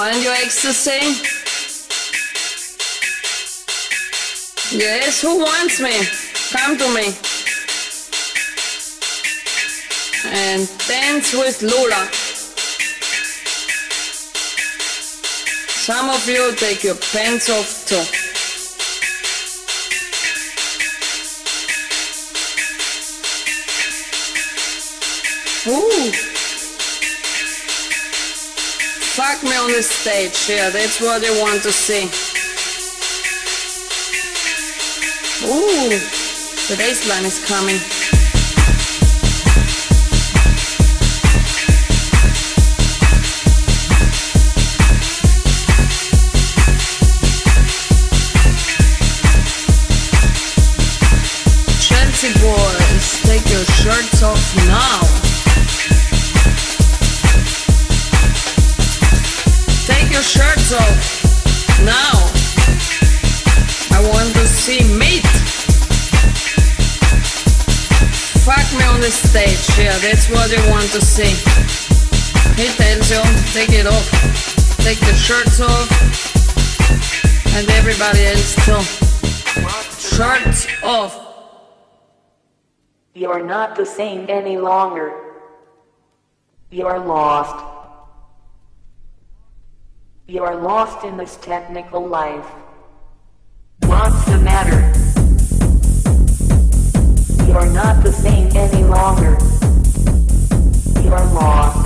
Find your ecstasy? Yes, who wants me? Come to me. And dance with Lula. Some of you take your pants off too. Stage, yeah, that's what they want to see. Ooh, the bass line is coming. Chelsea boys, take your shirts off now. Yeah, that's what you want to see. He tells you, take it off. Take the shirts off. And everybody else too. Shirts off. You're not the same any longer. You're lost. You're lost in this technical life. What's the matter? You're not the same any longer. You're lost.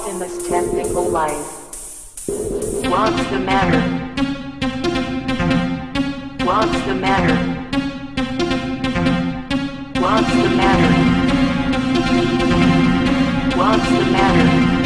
Lost in this technical life. What's the matter? What's the matter? What's the matter? What's the matter?